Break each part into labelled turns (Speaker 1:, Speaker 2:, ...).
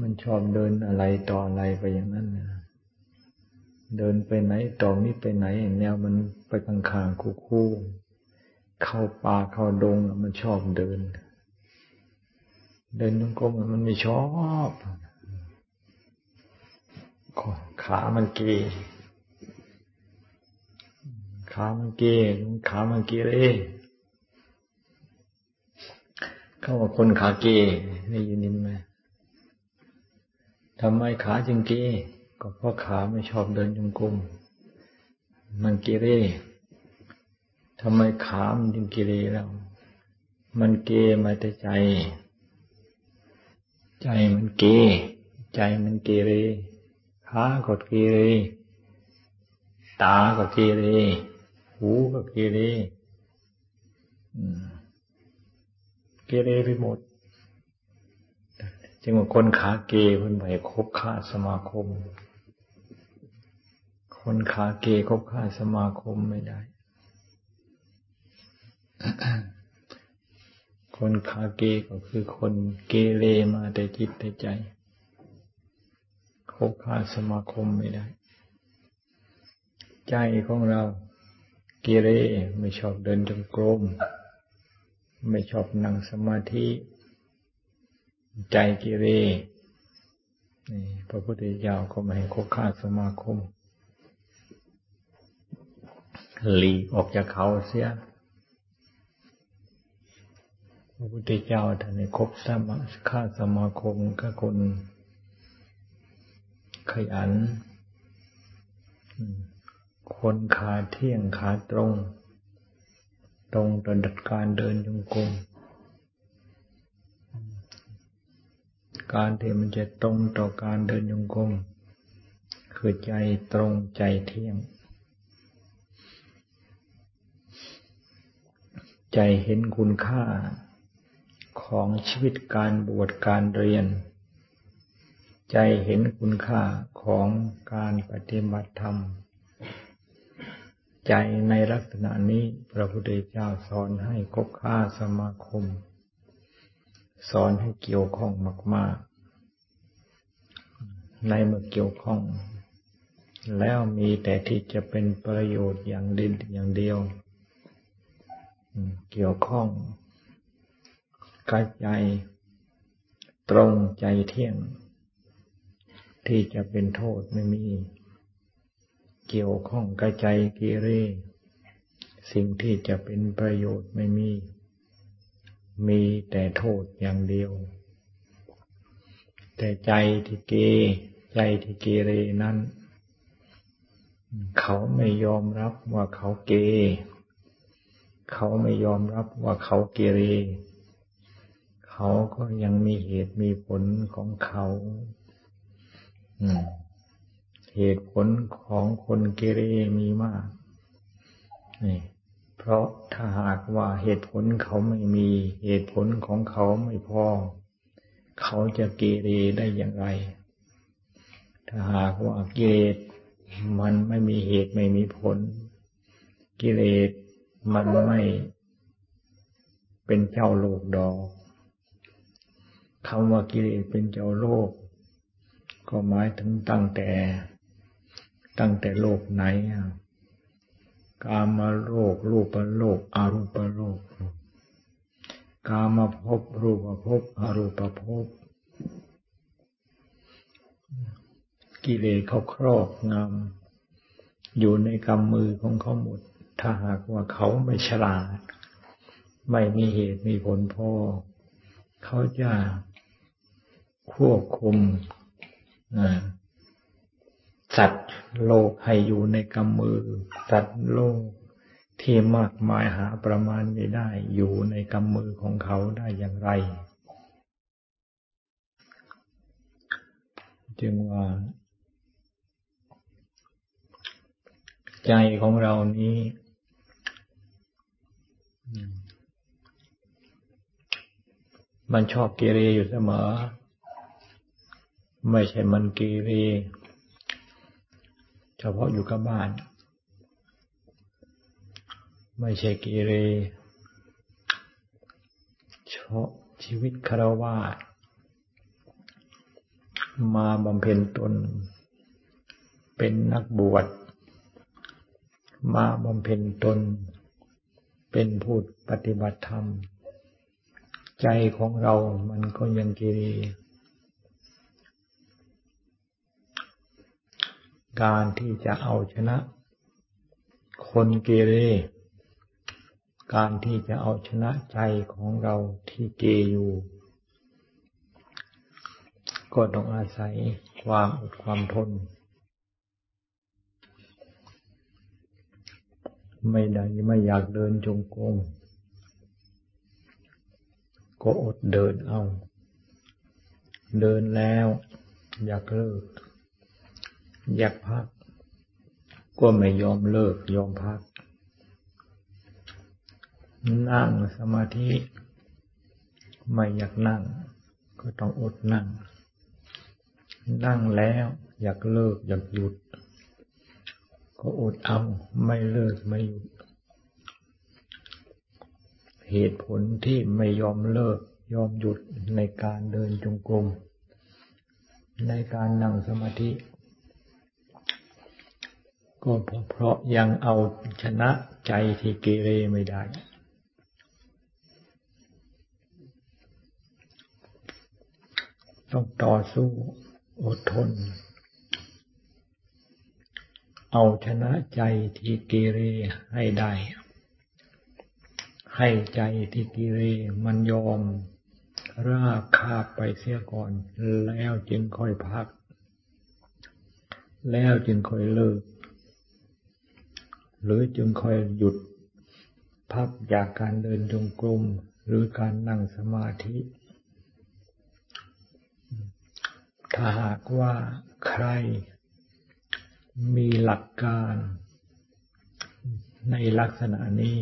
Speaker 1: มันชอบเดินอะไรต่ออะไรไปอย่างนั้นนะเดินไปไหนต่อนี้ไปไหนแนวมันไปกลางคางคู่คู่เข้าป่าเข้าดงมันชอบเดิน เดินจงกรมมันไม่ชอบขามันเกยขามันเกยขามันเกเรเขาว่าคนขาเกยได้ยินไหม ทำไมขาจึงเกก็เพราะขาไม่ชอบเดินจงกรมมันเกเรทำไมขามันจึงเกเรแล้ว มันเกมาแต่ใจ ใจมันเก ใจมันเกเรขาก็เกเรตาก็เกเรหูก็เกเรเกเรไปหมด จึงว่าคนขาเกเพิ่นไปคบค้าสมาคม คนขาเกคบค้าสมาคมไม่ได้ คนขาเกก็คือคนเกเรมาแต่จิตแต่ใจ คบค้าสมาคมไม่ได้ ใจของเราเกเรไม่ชอบเดินจงกรม ไม่ชอบนั่งสมาธิ ใจกิเรนี่พระพุทธเจ้าก็ไม่ให้คบค้าสมาคม หลีออกจากเขาเสีย พระพุทธเจ้าท่านให้คบสมาค้าสมาคมกับคนขยัน คนขาเที่ยงขาตรง ตรงต่อดัดการเดินจงกรม การที่มันจะตรงต่อการเดินยงกรมคือใจตรงใจเที่ยง ใจเห็นคุณค่าของชีวิตการบวชการเรียน ใจเห็นคุณค่าของการปฏิบัติธรรม ใจในลักษณะนี้พระพุทธเจ้าสอนให้คบค้าสมาคม สอนให้เกี่ยวข้องมาก ๆ ในเมื่อเกี่ยวข้อง แล้วมีแต่ที่จะเป็นประโยชน์อย่างดินอย่างเดียว เกี่ยวข้องกายใจตรงใจเที่ยง ที่จะเป็นโทษไม่มี เกี่ยวข้องกายใจกิเรสิ่งที่จะเป็นประโยชน์ไม่มี มีแต่โทษอย่างเดียว แต่ใจที่เก ใจที่เกเรนั้น เขาไม่ยอมรับว่าเขาเก เขาไม่ยอมรับว่าเขาเกเร เขาก็ยังมีเหตุมีผลของเขาเหตุผลของคนเกเรมีมาก นี่ เพราะถ้าหากว่าเหตุผลเขาไม่มี เหตุผลของเขาไม่พอ เขาจะเกเรได้อย่างไร ถ้าหากว่ากิเลสมันไม่มีเหตุไม่มีผล กิเลสมันไม่เป็นเจ้าโลกดอกคำว่ากิเลสเป็นเจ้าโลก ก็หมายถึงตั้งแต่ ตั้งแต่โลกไหนกามาโลก รูปโลก อารูปโลก กามาภพรูปภพอรูปภพ กิเลสเขาครอบงำอยู่ในกำมือของเขาหมด ถ้าหากว่าเขาไม่ฉลาด ไม่มีเหตุมีผลพอ เขาจะควบคุมสัตว์โลกให้อยู่ในกำมือ สัตว์โลกที่มากมายหาประมาณไม่ได้อยู่ในกำมือของเขาได้อย่างไร จึงว่า ใจของเรานี้ มันชอบเกเรอยู่เสมอ ไม่ใช่มันเกเร เฉพาะอยู่กับบ้าน ไม่ใช่กีเร เฉพาะชีวิตคารวะมาบำเพ็ญตน เป็นนักบวช มาบำเพ็ญตน เป็นผู้ปฏิบัติธรรม ใจของเรามันก็ยังกิรีการที่จะเอาชนะ คนเกเร การที่จะเอาชนะใจของเราที่เกอยู่ ก็ต้องอาศัยความอดความทน ไม่ได้ไม่อยากเดินจงกรมก็อดเดินเอา เดินแล้ว อยากเลิก อยากพัก ก็ไม่ยอมเลิกยอมพัก นั่งสมาธิ ไม่อยากนั่ง ก็ต้องอดนั่ง นั่งแล้ว อยากเลิก อยากหยุด ก็อดเอาไม่เลิกไม่หยุด เหตุผลที่ไม่ยอมเลิกยอมหยุดในการเดินจงกรมในการนั่งสมาธิ ก็เพราะยังเอาชนะใจที่เกเรไม่ได้ ต้องต่อสู้อดทน เอาชนะใจที่กีเรให้ได้ ให้ใจที่กีเรมันยอมราบคาบไปเสียก่อน แล้วจึงค่อยพัก แล้วจึงค่อยเลิก หรือจึงค่อยหยุด พักจากการเดินจงกรมหรือการนั่งสมาธิ ถ้าหากว่าใคร มีหลักการในลักษณะนี้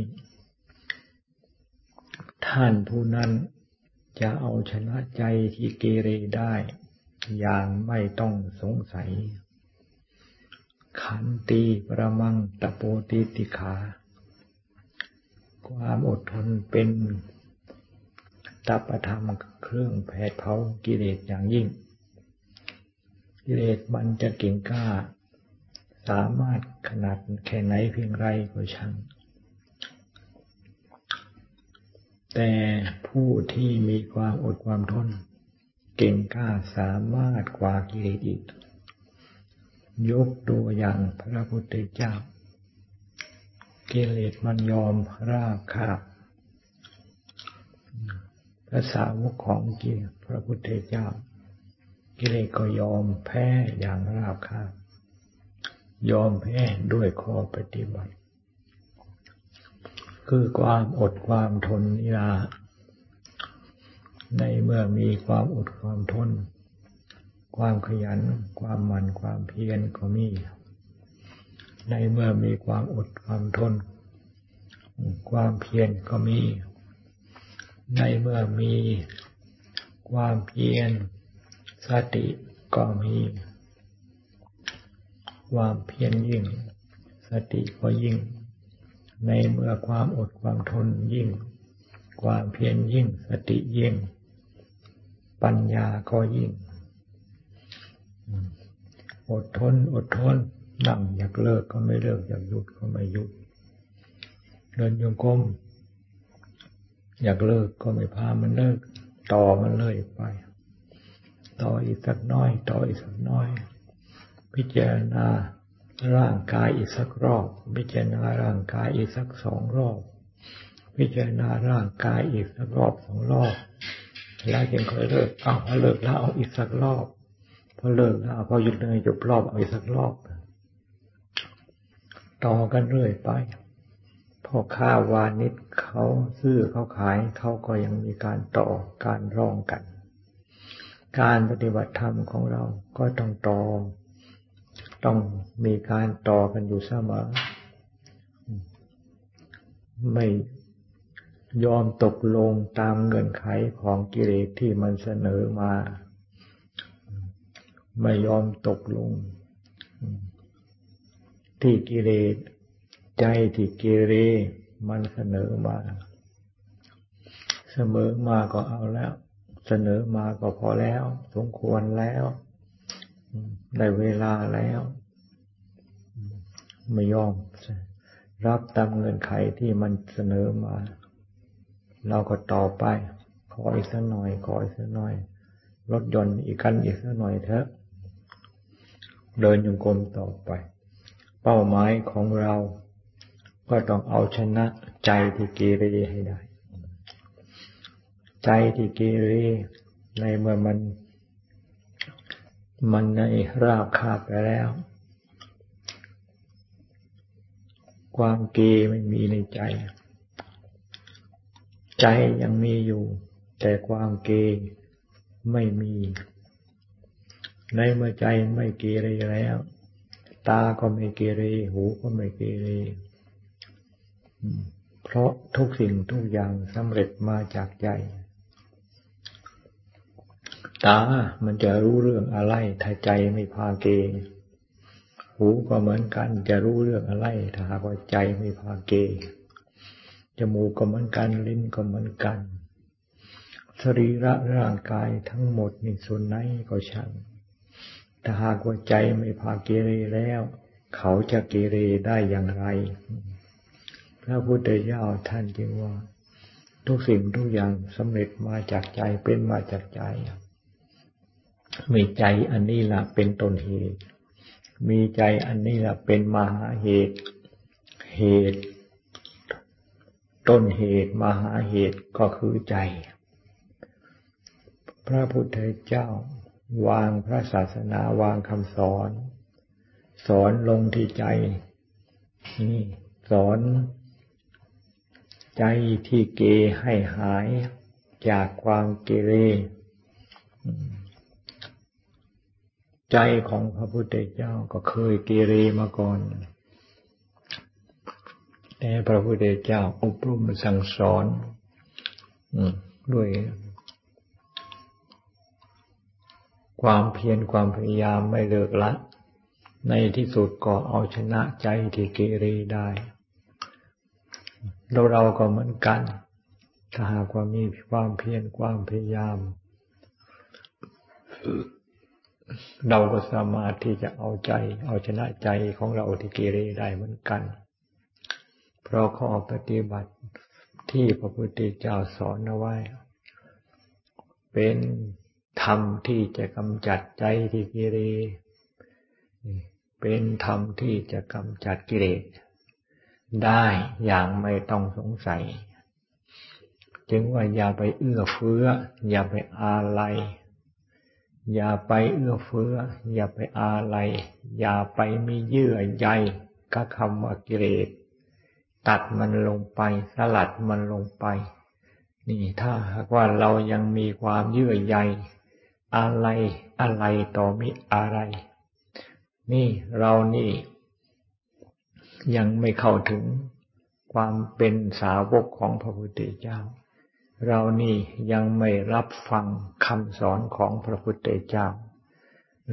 Speaker 1: ท่านผู้นั้นจะเอาชนะใจที่เกเรได้ อย่างไม่ต้องสงสัย ขันตีประมังตะโปติติขา ความอดทนเป็นตัปธรรมเครื่องแผดเผากิเลสอย่างยิ่ง กิเลสมันจะเก่งกล้า สามารถขนาดแค่ไหนเพียงไรก็ช่างแต่ผู้ที่มีความอดความทน เก่งกล้าสามารถกว่ากิเลสอีก ยกตัวอย่างพระพุทธเจ้า กิเลสมันยอมราบคาบพระสาวกของกิพระพุทธเจ้า กิเลสก็ยอมแพ้อย่างราบคาบ ยอมแพ้ด้วยข้อปฏิบัติ คือความอดความทนนิราในเมื่อมีความอดความทน ความขยัน ความหมั่นความเพียรก็มี ในเมื่อมีความอดความทน ความเพียรก็มี ในเมื่อมีความเพียรสติก็มี ความเพียรยิ่ง สติก็ยิ่ง ในเมื่อความอดความทนยิ่ง ความเพียรยิ่ง สติยิ่ง ปัญญาก็ยิ่ง อดทน อดทนนั่งอยากเลิกก็ไม่เลิกอยากหยุดก็ไม่หยุดเดินโยงกลมอยากเลิกก็ไม่พามันเลิก ต่อมันเลยไป ต่ออีกสักน้อย ต่ออีกสักน้อย พิจารณาร่างกายอีกสักรอบ พิจารณาร่างกายอีกสักสองรอบ พิจารณาร่างกายอีกสักรอบสองรอบ แล้วจึงค่อยเลิกเอาพอเลิกแล้วเอาอีกสักรอบ พอเลิกแล้วพอหยุดเลยจบรอบเอาอีกสักรอบ ต่อกันเรื่อยไปพอข้าวานิดเขาซื้อเขาขายเขาก็ยังมีการต่อการร้องกัน การปฏิบัติธรรมของเราก็ต้องต่อ ต้องมีการต่อกันอยู่เสมอ ไม่ยอมตกลงตามเงื่อนไขของกิเลสที่มันเสนอมา ไม่ยอมตกลง ที่กิเลสใจที่เกเรมันเสนอมา เสมอมาก็เอาแล้ว เสนอมาก็พอแล้ว สมควรแล้ว ได้เวลาแล้ว ไม่ยอม รับตามเงินไขที่มันเสนอมา เราก็ต่อไป ขออีกสักหน่อย ขออีกสักหน่อยรถยนต์อีกกันอีกสักหน่อยเถอะ เดินยงกลมต่อไป เป้าหมายของเรา ก็ต้องเอาชนะใจที่เกเรให้ได้ ใจที่เกเรในเมื่อมัน มันในราบคาบไปแล้ว ความเกไม่มีในใจ ใจยังมีอยู่ แต่ความเกไม่มี ในเมื่อใจไม่เกเรแล้ว ตาก็ไม่เกเร หูก็ไม่เกเร เพราะทุกสิ่งทุกอย่างสำเร็จมาจากใจ ตา มันจะรู้เรื่องอะไร ถ้าใจไม่พาเก หูก็เหมือนกัน จะรู้เรื่องอะไร ถ้าหากว่าใจไม่พาเก จมูกก็เหมือนกัน ลิ้นก็เหมือนกัน สรีระร่างกายทั้งหมดนี่ส่วนไหนก็ช่างถ้าหากว่าใจไม่พาเกเรแล้ว เขาจะเกเรได้อย่างไร พระพุทธเจ้าท่านจึงว่า ทุกสิ่งทุกอย่างสำเร็จมาจากใจเป็นมาจากใจ มีใจอันนี้ละเป็นต้นเหตุ มีใจอันนี้ละเป็นมหาเหตุ เหตุ ต้นเหตุมหาเหตุก็คือใจ พระพุทธเจ้าวางพระศาสนาวางคำสอน สอนลงที่ใจ นี่สอนใจที่เกให้หายจากความเกเร ใจของพระพุทธเจ้าก็เคยเกเรมาก่อน แต่พระพุทธเจ้าอบรมสั่งสอนด้วยความเพียรความพยายามไม่เลิกละ ในที่สุดก็เอาชนะใจที่เกเรได้เราเราก็เหมือนกัน ถ้าหากว่ามีความเพียรความพยายาม เราก็สามารถที่จะเอาใจ เอาชนะใจของเราที่เกเรได้เหมือนกัน เพราะข้อปฏิบัติที่พระพุทธเจ้าสอนเอาไว้ เป็นธรรมที่จะกำจัดใจที่เกเรเป็นธรรมที่จะกำจัดกิเลสได้อย่างไม่ต้องสงสัย จึงว่าอย่าไปเอื้อเฟื้อ อย่าไปอาลัย อย่าไปเอื้อเฟื้อ อย่าไปอาลัย อย่าไปมีเยื่อใยกับคำว่ากิเลสตัดมันลงไปสลัดมันลงไป นี่ถ้าหากว่าเรายังมีความเยื่อใยอะไรอะไรต่อมีอะไร นี่เรานี่ ยังไม่เข้าถึงความเป็นสาวกของพระพุทธเจ้า เรานี่ยังไม่รับฟังคำสอนของพระพุทธเจ้า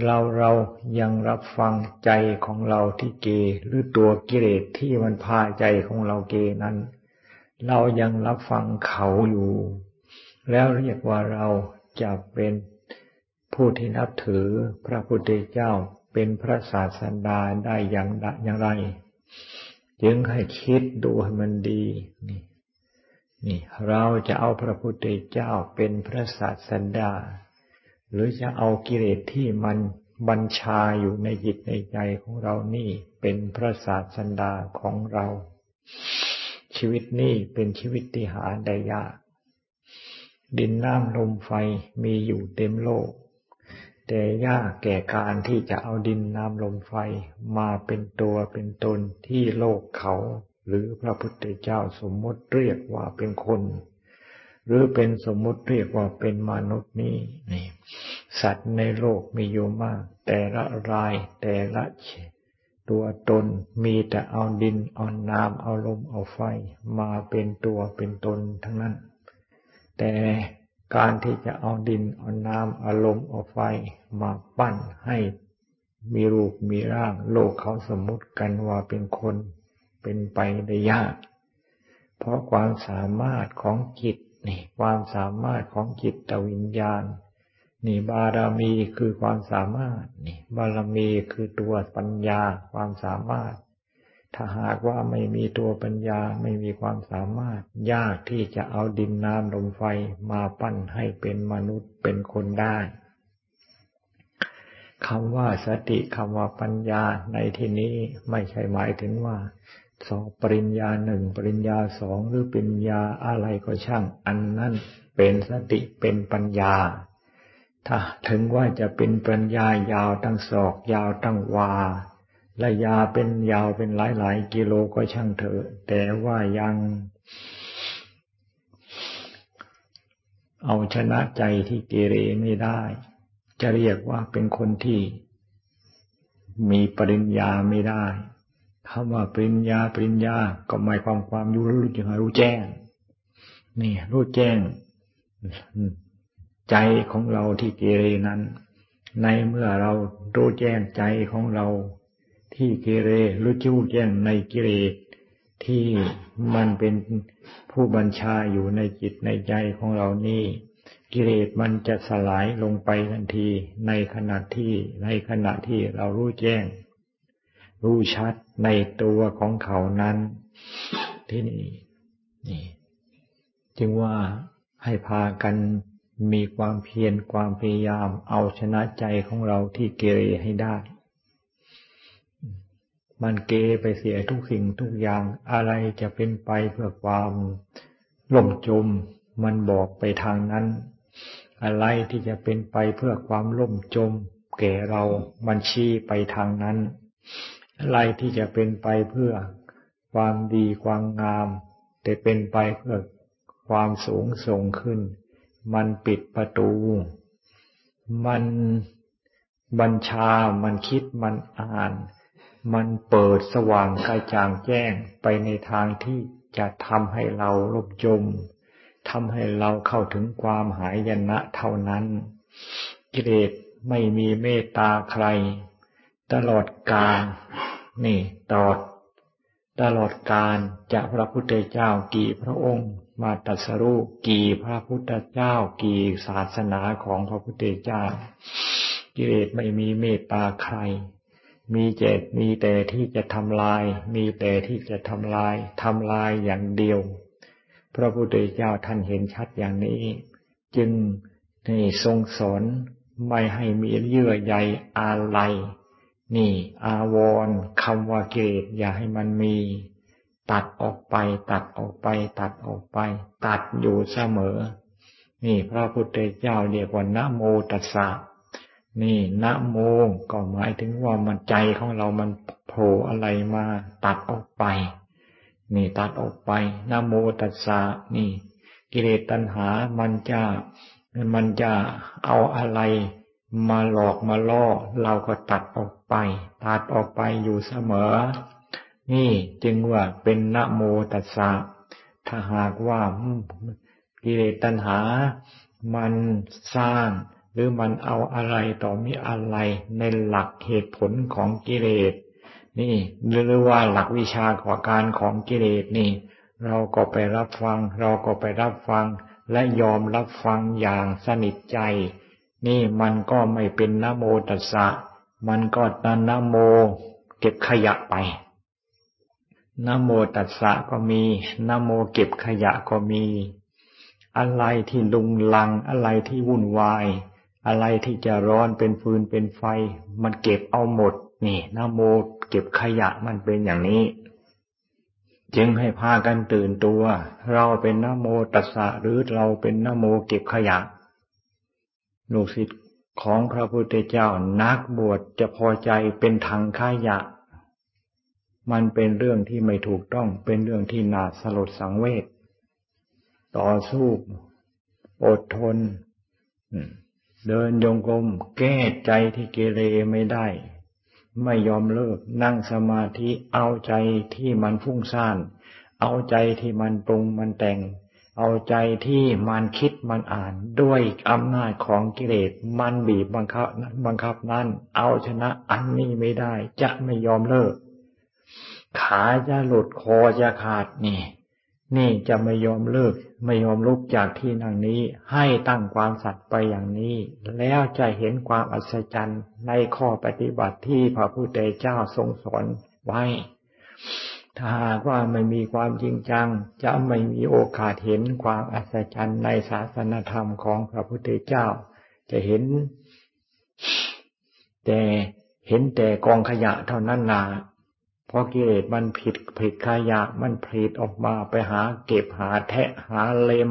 Speaker 1: เราเรายังรับฟังใจของเราที่เก หรือตัวกิเลสที่มันพาใจของเราเกนั้น เรายังรับฟังเขาอยู่ แล้วเรียกว่าเราจะเป็นผู้ที่นับถือพระพุทธเจ้าเป็นพระศาสดาได้อย่างอย่างไร จึงให้คิดดูให้มันดีนี่ นี่เราจะเอาพระพุทธเจ้าเป็นพระศาสดา หรือจะเอากิเลสที่มันบัญชาอยู่ในจิตในใจของเรานี่เป็นพระศาสดาของเรา ชีวิตนี้เป็นชีวิตที่หาได้ยาก ดินน้ำลมไฟมีอยู่เต็มโลก แต่ยากแก่การที่จะเอาดินน้ำลมไฟมาเป็นตัวเป็นตนที่โลกเขา หรือพระพุทธเจ้าสมมติเรียกว่าเป็นคน หรือเป็นสมมติเรียกว่าเป็นมนุษย์นี้นี่สัตว์ในโลกมีอยู่มาก แต่ละรายแต่ละตัวตนมีแต่เอาดินเอาน้ำเอาลมเอาไฟ มาเป็นตัวเป็นตนทั้งนั้น แต่การที่จะเอาดินเอาน้ำเอาลมเอาไฟ มาปั้นให้มีรูปมีร่าง โลกเขาสมมติกันว่าเป็นคน เป็นไปได้ยาก เพราะความสามารถของจิตนี่ความสามารถของจิตตวิญญาณ นี่บารมีคือความสามารถนี่บารมีคือตัวปัญญาความสามารถ ถ้าหากว่าไม่มีตัวปัญญาไม่มีความสามารถ ยากที่จะเอาดินน้ำลมไฟมาปั้นให้เป็นมนุษย์เป็นคนได้คำว่าสติคำว่าปัญญาในที่นี้ไม่ใช่หมายถึงว่า สอบปริญญาหนึ่งปริญญาสองหรือปริญญาอะไรก็ช่าง อันนั้นเป็นสติเป็นปัญญา ถ้าถึงว่าจะเป็นปัญญายาวตั้งศอก ยาวตั้งวาและยาเป็นยาวเป็นหลายหลายกิโลก็ช่างเถอะ แต่ว่ายัง เอาชนะใจที่เกเรไม่ได้ จะเรียกว่าเป็นคนที่มีปริญญาไม่ได้ คำว่าปริญญา ปริญญา ก็หมายความความรู้รู้จังรู้แจ้ง นี่ รู้แจ้ง ใจของเราที่เกเรนั้น ในเมื่อเรารู้แจ้งใจของเรา ที่เกเรรู้จู้แจ้งในกิเลสที่มันเป็นผู้บัญชาอยู่ในจิตในใจของเรานี่ กิเลสมันจะสลายลงไปทันที ในขณะที่ในขณะที่เรารู้แจ้ง รู้ชัด ในตัวของเขานั้นที่นี่นี่ จึงว่าให้พากันมีความเพียรความพยายามเอาชนะใจของเราที่เกเรให้ได้ มันเกไปเสียทุกสิ่งทุกอย่างอะไรจะเป็นไปเพื่อความล่มจม มันบอกไปทางนั้น อะไรที่จะเป็นไปเพื่อความล่มจม แก่เรามันชี้ไปทางนั้น อะไรที่จะเป็นไปเพื่อความดีความงาม แต่เป็นไปเพื่อความสูงส่งขึ้น มันปิดประตู มันบัญชา มันคิดมันอ่าน มันเปิดสว่างกระจ่างแจ้งไปในทางที่จะทำให้เราลบจมทำให้เราเข้าถึงความหายยนะเท่านั้น กิเลสไม่มีเมตตาใคร ตลอดกาล นี่ตลอดตลอดกาลจะพระพุทธเจ้ากี่พระองค์ มาตรัสรู้กี่พระพุทธเจ้ากี่ศาสนาของพระพุทธเจ้า กิเลสไม่มีเมตตาใคร มีเจตมีแต่ที่จะทำลาย มีแต่ที่จะทำลายทำลายอย่างเดียว พระพุทธเจ้าท่านเห็นชัดอย่างนี้ จึงนี่ทรงสอนไม่ให้มีเยื่อใยอาลัย นี่ อาวรคำว่าเกตอย่าให้มันมี ตัดออกไป ตัดออกไป ตัดออกไป ตัดอยู่เสมอ นี่พระพุทธเจ้าเรียกว่านะโมตัสสะนี่นะโมก็หมายถึงว่ามันใจของเรามันโผล่อะไรมา ตัดออกไป นี่ตัดออกไปนโมตัสสะนี่ กิเลสตัณหามันจะมันจะเอาอะไร มาหลอกมาล่อ เราก็ตัดออกไป ตัดออกไปอยู่เสมอ นี่จึงว่าเป็นนโมตัสสะถ้าหากว่ากิเลสตัณหา มันสร้าง หรือมันเอาอะไรต่อมีอะไรในหลักเหตุผลของกิเลสนี่หรือว่าหลักวิชาขอการของกิเลสนี่ เราก็ไปรับฟัง เราก็ไปรับฟัง และยอมรับฟังอย่างสนิทใจ นี่มันก็ไม่เป็นนโมตัสสะ มันก็ตันนโม เก็บขยะไปนโมตัสสะก็มีนโมเก็บขยะก็มี อะไรที่ลุงลัง อะไรที่วุ่นวาย อะไรที่จะร้อนเป็นฟืนเป็นไฟ มันเก็บเอาหมด นี่นโมเก็บขยะมันเป็นอย่างนี้ จึงให้พากันตื่นตัว เราเป็นนโมตัสสะหรือเราเป็นนโมเก็บขยะ ลูกศิษย์ของพระพุทธเจ้านักบวชจะพอใจเป็นทางขยะ มันเป็นเรื่องที่ไม่ถูกต้องเป็นเรื่องที่น่าสลดสังเวชต่อสู้ อดทน เดินยงกลมแก้ใจที่เกเรไม่ได้ ไม่ยอมเลิกนั่งสมาธิเอาใจที่มันฟุ้งซ่าน เอาใจที่มันปรุงมันแต่ง เอาใจที่มันคิดมันอ่านด้วยอำนาจของกิเลสมันบีบบังคับบังคับนั้นเอาชนะอันนี้ไม่ได้ จะไม่ยอมเลิก ขาจะหลุดคอจะขาดนี่ นี่จะไม่ยอมเลิก ไม่ยอมลุกจากที่นั่งนี้ ให้ตั้งความสัตย์ไปอย่างนี้ แล้วจะเห็นความอัศจรรย์ในข้อปฏิบัติที่พระพุทธเจ้าทรงสอนไว้ ถ้าหากว่าไม่มีความจริงจัง จะไม่มีโอกาสเห็นความอัศจรรย์ในศาสนธรรมของพระพุทธเจ้า จะเห็น แต่เห็นแต่กองขยะเท่านั้นนาพอกิเลสมันผิดผิดขยะมันผลิตออกมาไปหาเก็บหาแทะหาเลม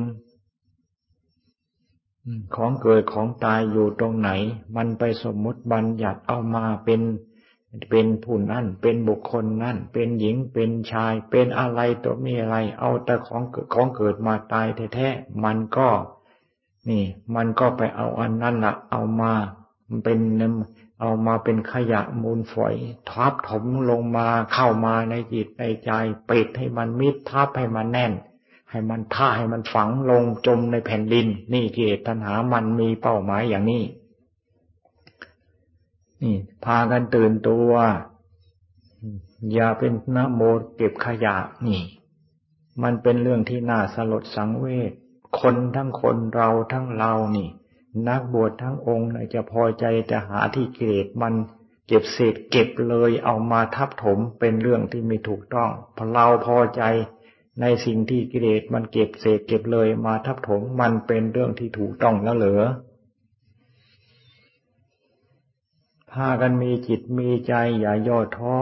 Speaker 1: ของเกิดของตายอยู่ตรงไหน มันไปสมมติบัญญัติเอามาเป็น เป็นผู้นั่น เป็นบุคคลนั่น เป็นหญิงเป็นชาย เป็นอะไรตัวมีอะไร เอาแต่ของเกิดของเกิดมาตายแท้ๆมันก็ นี่ มันก็ไปเอาอันนั้นละเอามาเป็นเอามาเป็นขยะมูลฝอย ทับถมลงมาเข้ามาในจิตในใจปิดให้มันมิดทับให้มันแน่น ให้มันท่าให้มันฝังลงจมในแผ่นดิน นี่กิเลสตัณหามันมีเป้าหมายอย่างนี้ นี่ พากันตื่นตัว อย่าเป็นนโมเก็บขยะนี่ มันเป็นเรื่องที่น่าสลดสังเวชคนทั้งคนเราทั้งเรานี่ นักบวชทั้งองค์จะพอใจจะหาที่เกตมันเก็บเศษเก็บเลยเอามาทับถมเป็นเรื่องที่ไม่ถูกต้องพอเราพอใจในสิ่งที่กิเลสมันเก็บเศษเก็บเลยมาทับถมมันเป็นเรื่องที่ถูกต้องแล้วเหรอ พากันมีจิตมีใจอย่าย่อท้อ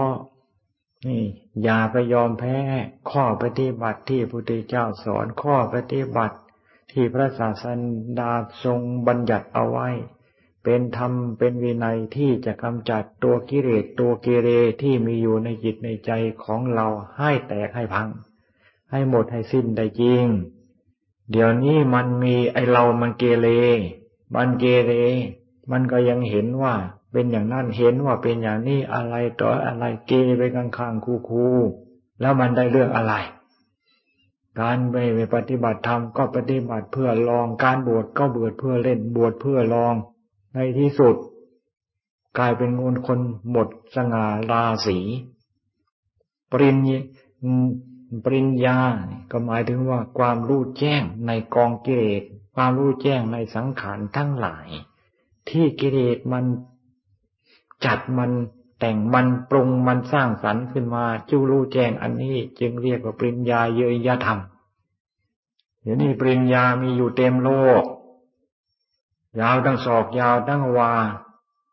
Speaker 1: นี่ อย่าไปยอมแพ้ ข้อปฏิบัติที่พระพุทธเจ้าสอนข้อปฏิบัติที่พระศาสดาทรงบัญญัติเอาไว้ เป็นธรรมเป็นวินัยที่จะกำจัดตัวกิเลสตัวเกเรที่มีอยู่ในจิตในใจของเราให้แตกให้พัง ให้หมดให้สิ้นได้จริง เดี๋ยวนี้มันมีไอเรามันเกเร มันเกเร มันก็ยังเห็นว่าเป็นอย่างนั้นเห็นว่าเป็นอย่างนี้อะไรต่ออะไรเกไปข้างๆคูๆแล้วมันได้เรื่องอะไร การไปปฏิบัติธรรมก็ปฏิบัติเพื่อลองการบวชก็บวชเพื่อเล่นบวชเพื่อลอง ในที่สุด กลายเป็นงนคนหมดสง่าราศีปริญญปริญญาก็หมายถึงว่าความรู้แจ้งในกองกิเลสความรู้แจ้งในสังขารทั้งหลาย ที่กิเลสมันจัดมันแต่งมันปรุงมันสร้างสรรค์ขึ้นมาจู้รู้แจ้งอันนี้ จึงเรียกว่าปริญญาเยยธรรม เดี๋ยวนี้ปริญญามีอยู่เต็มโลก ยาวตั้งศอกยาวตั้งวา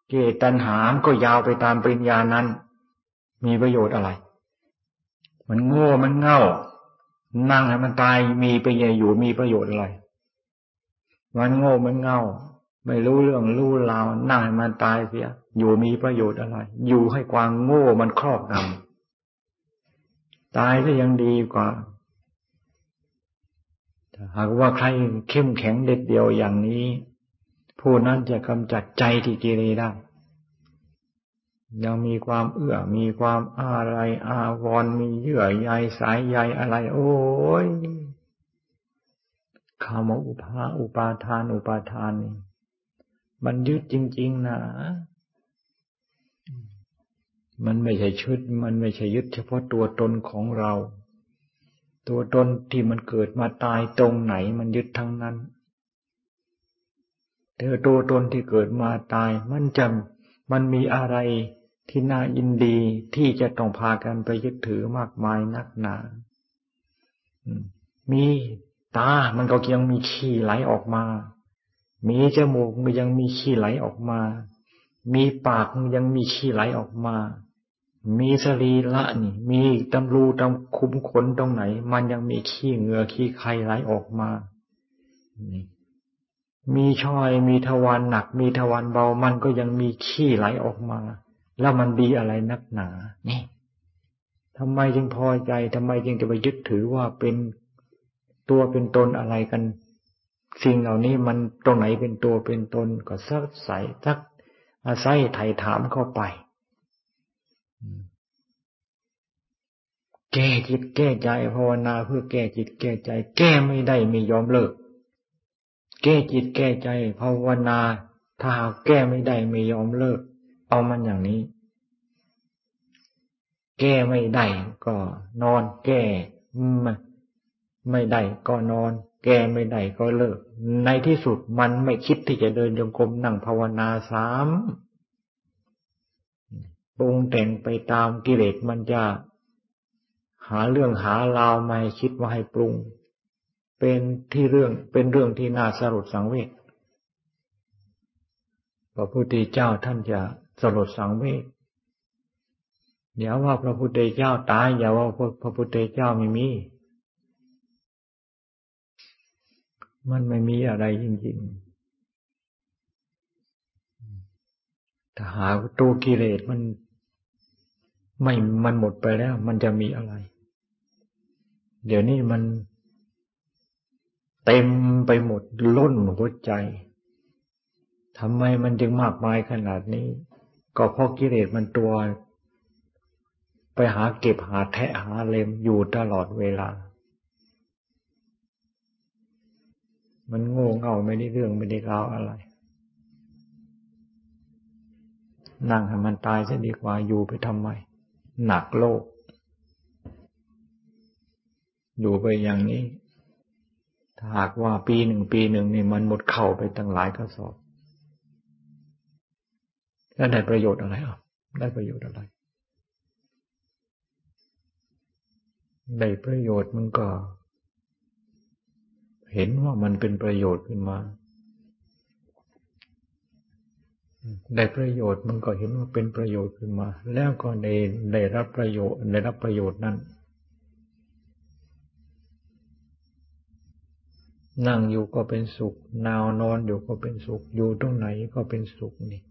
Speaker 1: เกตันหามก็ยาวไปตามปริญญานั้น มีประโยชน์อะไร มันโง่มันเง่า นั่งให้มันตายมีไปอยู่มีประโยชน์อะไร มันโง่มันเง่า ไม่รู้เรื่องรู้ราวนั่งให้มันตายเสีย อยู่มีประโยชน์อะไร อยู่ให้ความโง่มันครอบงำตายก็ยังดีกว่าหากว่าใครเข้มแข็งเด็ดเดียวอย่างนี้ ผู้นั้นจะกำจัดใจที่เกเรได้ ยังมีความเอื้อ มีความอะไรอาวรมีเยื่อใยสายใยอะไร โอ้ยคำว่าอุปาอุปาทาน อุปาทานนี่ มันยึดจริง ๆนะมันไม่ใช่ชุด มันไม่ใช่ยึดเฉพาะตัวตนของเรา ตัวตนที่มันเกิดมาตายตรงไหนมันยึดทั้งนั้นแต่ตัวตนที่เกิดมาตาย มันจำมันมีอะไรที่น่ายินดีที่จะต้องพากันไปยึดถือมากมายนักหนา มีตา มันก็ยังมีขี้ไหลออกมา มีจมูกมันยังมีขี้ไหลออกมา มีปากมันยังมีขี้ไหลออกมา มีสรีละนี่ มีตำรูตำคุ้มขนตรงไหน มันยังมีขี้เหงือขี้ไขไหลออกมา มีช่อยมีทวารหนัก มีทวารเบา มันก็ยังมีขี้ไหลออกมา แล้วมันดีอะไรนักหนา นี่ทำไมจึงพอใจทำไมจึงจะไปยึดถือว่าเป็นตัวเป็นตนอะไรกัน สิ่งเหล่านี้มันตรงไหนเป็นตัวเป็นตนก็สักใส่สักอาศัยไถ่ถามเข้าไปแก้จิตแก้ใจภาวนาเพื่อแก้จิตแก้ใจ แก้ไม่ได้ไม่ยอมเลิก แก้จิตแก้ใจภาวนา ถ้าหากแก้ไม่ได้ไม่ยอมเลิก เอามันอย่างนี้ แก้ไม่ได้ก็นอนแก้ ไม่ได้ก็นอน แก้ไม่ได้ก็เลิก ในที่สุดมันไม่คิดที่จะเดินจงกรมนั่งภาวนาสามปรุงแต่งไปตามกิเลสมันจะหาเรื่องหาราวมาให้คิดว่าให้ปรุง เป็นที่เรื่องเป็นเรื่องที่น่าสลดสังเวชพระพุทธเจ้าท่านจะสลดสังเวชอย่าว่าพระพุทธเจ้าตายอย่าว่าพระพุทธเจ้าไม่มี มันไม่มีอะไรจริงๆถ้าหาตัวกิเลสมัน ไม่ มันหมดไปแล้ว มันจะมีอะไร เดี๋ยวนี้มันเต็มไปหมดล้นหัวใจทำไมมันจึงมากมายขนาดนี้ ก็เพราะกิเลสมันตัว ไปหาเก็บหาแทะหาเล็มอยู่ตลอดเวลา มันโง่เง่าไม่ได้เรื่องไม่ได้ราวอะไร นั่งให้มันตายซะดีกว่าอยู่ไปทำไม หนักโลก อยู่ไปอย่างนี้ ถ้าหากว่าปีหนึ่งปีหนึ่งนี่มันหมดเข่าไปตั้งหลายกระสอบแล้วได้ประโยชน์อะไรอะได้ประโยชน์อะไร ได้ประโยชน์มันก็ เห็นว่ามันเป็นประโยชน์ขึ้นมา ได้ประโยชน์มันก็เห็นว่าเป็นประโยชน์ขึ้นมา แล้วก็ได้ได้รับประโยชน์ได้รับประโยชน์นั้นนั่งอยู่ก็เป็นสุขนาว นอนอยู่ก็เป็นสุข อยู่ตรงไหนก็เป็นสุขนี่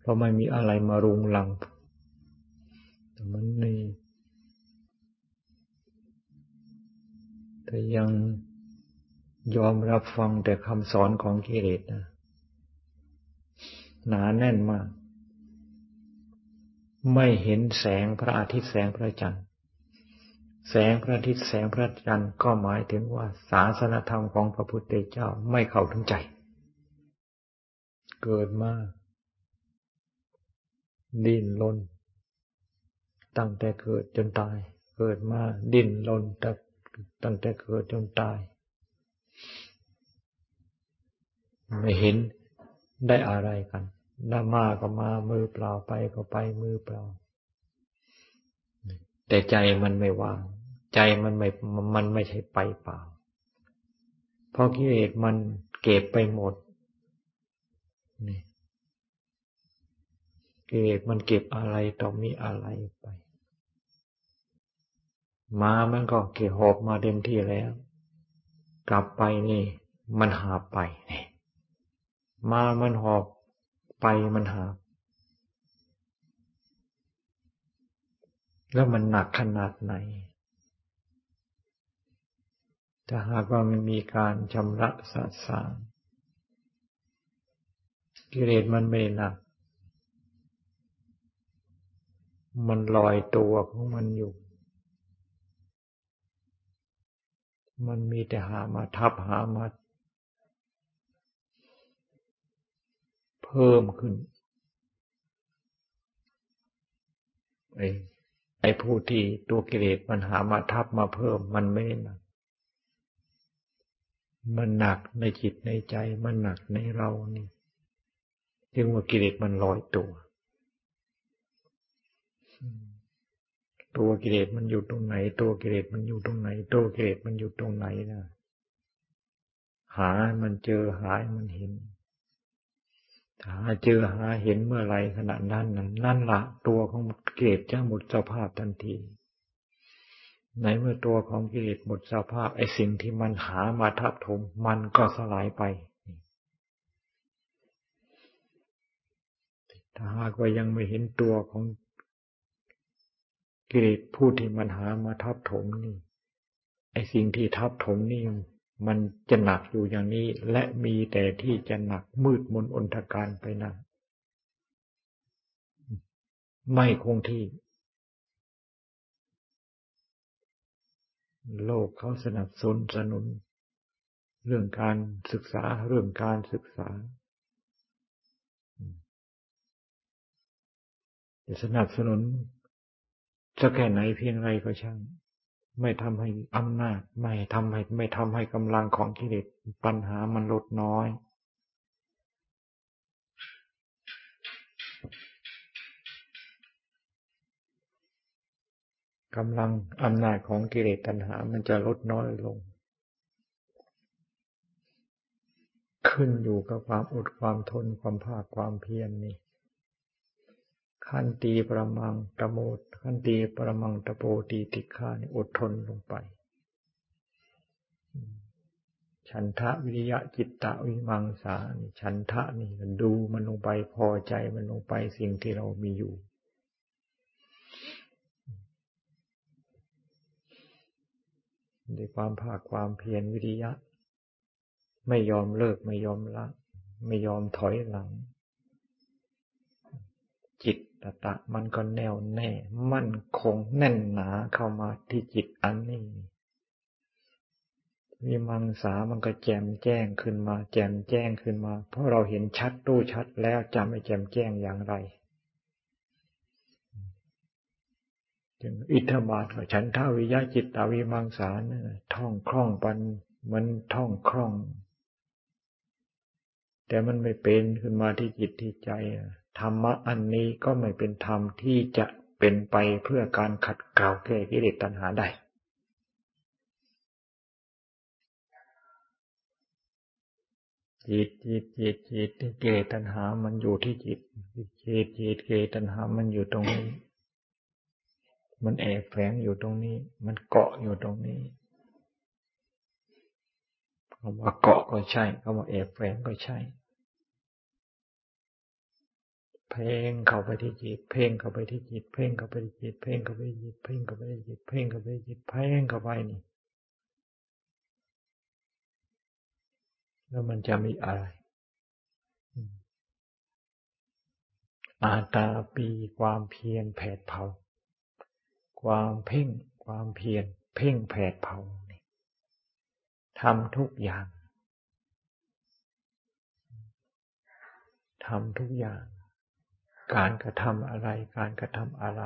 Speaker 1: เพราะไม่มีอะไรมารุงรังแต่มันนี่ แต่ยังยอมรับฟังแต่คำสอนของกิเลสนะหนาแน่นมาก ไม่เห็นแสงพระอาทิตย์แสงพระจันทร์ แสงพระอาทิตย์แสงพระจันทร์ก็หมายถึงว่าศาสนธรรมของพระพุทธเจ้าไม่เข้าถึงใจ เกิดมาดิ้นรนตั้งแต่เกิดจนตาย เกิดมาดิ้นรนตั้ ตั้งแต่เกิดจนตาย ไม่เห็นได้อะไรกันน้ามาก็มามือเปล่าไปก็ไปมือเปล่า แต่ใจมันไม่ว่าง ใจมันไม่มันไม่ใช่ไปเปล่า เพราะกิเลสมันเก็บไปหมดนี่กิเลสมันเก็บอะไรต่อมีอะไรไป มามันก็เก็บหอบมาเต็มที่แล้ว กลับไปนี่ มันหาไปนี่มามันหอบไปมันหา แล้วมันหนักขนาดไหนถ้าหากว่ามันมีการชำระสะสางกิเลสมันไม่หนัก มันลอยตัวของมันอยู่ มันมีแต่หามาทับหามาเพิ่มขึ้น ไอ้ไอ้ผู้ที่ตัวกิเลสมันหามาทับมาเพิ่มมันไม่หนัก มันหนักในจิตในใจ มันหนักในเรานี่ จึงว่ากิเลสมันลอยตัว ตัวกิเลสมันอยู่ตรงไหน ตัวกิเลสมันอยู่ตรงไหน ตัวกิเลสมันอยู่ตรงไหนนะหามันเจอหายมันเห็นถ้าเจอหาเห็นเมื่อไรขณะนั้นนั้นนั่นละตัวของกิเลสจะหมดสภาพทันทีในเมื่อตัวของกิเลสหมดสภาพไอ้สิ่งที่มันหามาทับถมมันก็สลายไปถ้าหากว่ายังไม่เห็นตัวของ กิเลสผู้ที่มันหามาทับถมนี่ไอสิ่งที่ทับถมนี่มันจะหนักอยู่อย่างนี้ และมีแต่ที่จะหนักมืดมนอนทการไปนะไม่คงที่ โลกเขาสนับสนุนสนุน เรื่องการศึกษาเรื่องการศึกษาจะสนับสนุน สักแค่ไหนเพียงไรก็ช่าง ไม่ทำให้อำนาจ ไม่ทำให้ ไม่ทำให้กำลังของกิเลสปัญหามันลดน้อยกำลังอำนาจของกิเลสตัณหา มันจะลดน้อยลง ขึ้นอยู่กับความอดความทนความภาคความเพียรนนี่ ขันตีประมังตะโมดขันตีประมังตะโปตีติฆานี่อดทนลงไป ฉันทะวิริยะจิตตะวิมังสานี่ฉันทะนี่ดูมันลงไปพอใจมันลงไปสิ่งที่เรามีอยู่ด้วยความภาคความเพียรวิริยะ ไม่ยอมเลิกไม่ยอมละ ไม่ยอมถอยหลัง จิต ตตะมันก็แน่วแน่ มั่นคงแน่นหนาเข้ามาที่จิตอันนี้วิมังสามันก็แจมแจ้งขึ้นมา แจมแจ้งขึ้นมา เพราะเราเห็นชัดตู้ชัดแล้วจะไม่แจมแจ้งอย่างไรอิทธบาทฉันท่าวิยะจิตตาวิมังสารท่องคล่องปันมันท่องคล่อง แต่มันไม่เป็นขึ้นมาที่จิตที่ใจ ธรรมะอันนี้ก็ไม่เป็นธรรมที่จะเป็นไปเพื่อการขัดเกลาแก้กิเลสตัณหาได้จิตจิตจิตจิตเกตัณหา มันอยู่ที่จิตจิตจิตเกตัณหา มันอยู่ตรงนี้ มันแอบแฝงอยู่ตรงนี้ มันเกาะอยู่ตรงนี้คำว่าเกาะก็ใช่คำว่าแอบแฝงก็ใช่ เพ่งเข้าไปที่จิต เพ่งเข้าไปที่จิต เพ่งเข้าไปที่จิต เพ่งเข้าไปที่จิต เพ่งเข้าไปที่จิต เพ่งเข้าไปที่จิต เพ่งเข้าไปนี่ แล้วมันจะมีอะไร อาตาปีความเพียรแผดเผา ความเพ่ง ความเพียร เพ่งแผดเผาทำทุกอย่างทำทุกอย่าง การกระทำอะไร การกระทำอะไร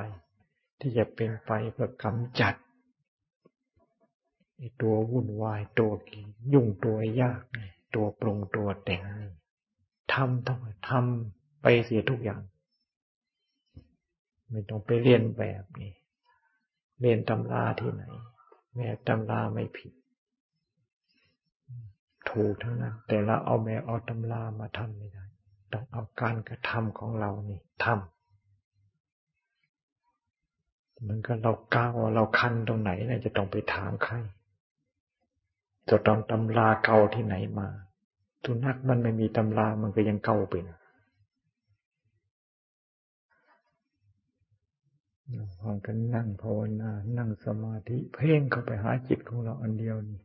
Speaker 1: ที่จะเป็นไปเพื่อกำจัดตัววุ่นวายตัวยุ่งตัวยาก ตัวปรุงตัวแต่งทำต้องทำไปเสียทุกอย่าง ไม่ต้องไปเรียนแบบนี่เรียนตำราที่ไหน แม่ตำราไม่ผิด ถูกทั้งนั้น แต่เราเอาแม่เอาตำรามาทำไม่ได้ ต้องเอาการกระทำของเรานี่ทำมันก็เราก้าวเราคันตรงไหนเนี่ยจะต้องไปถามใครจะต้องตำราเก่าที่ไหนมาสุนัขมันไม่มีตำรามันก็ยังเก่าเป็นฟังกันนั่งภาวนา นั่งสมาธิ เพ่งเข้าไปหาจิตของเราอันเดียวนี่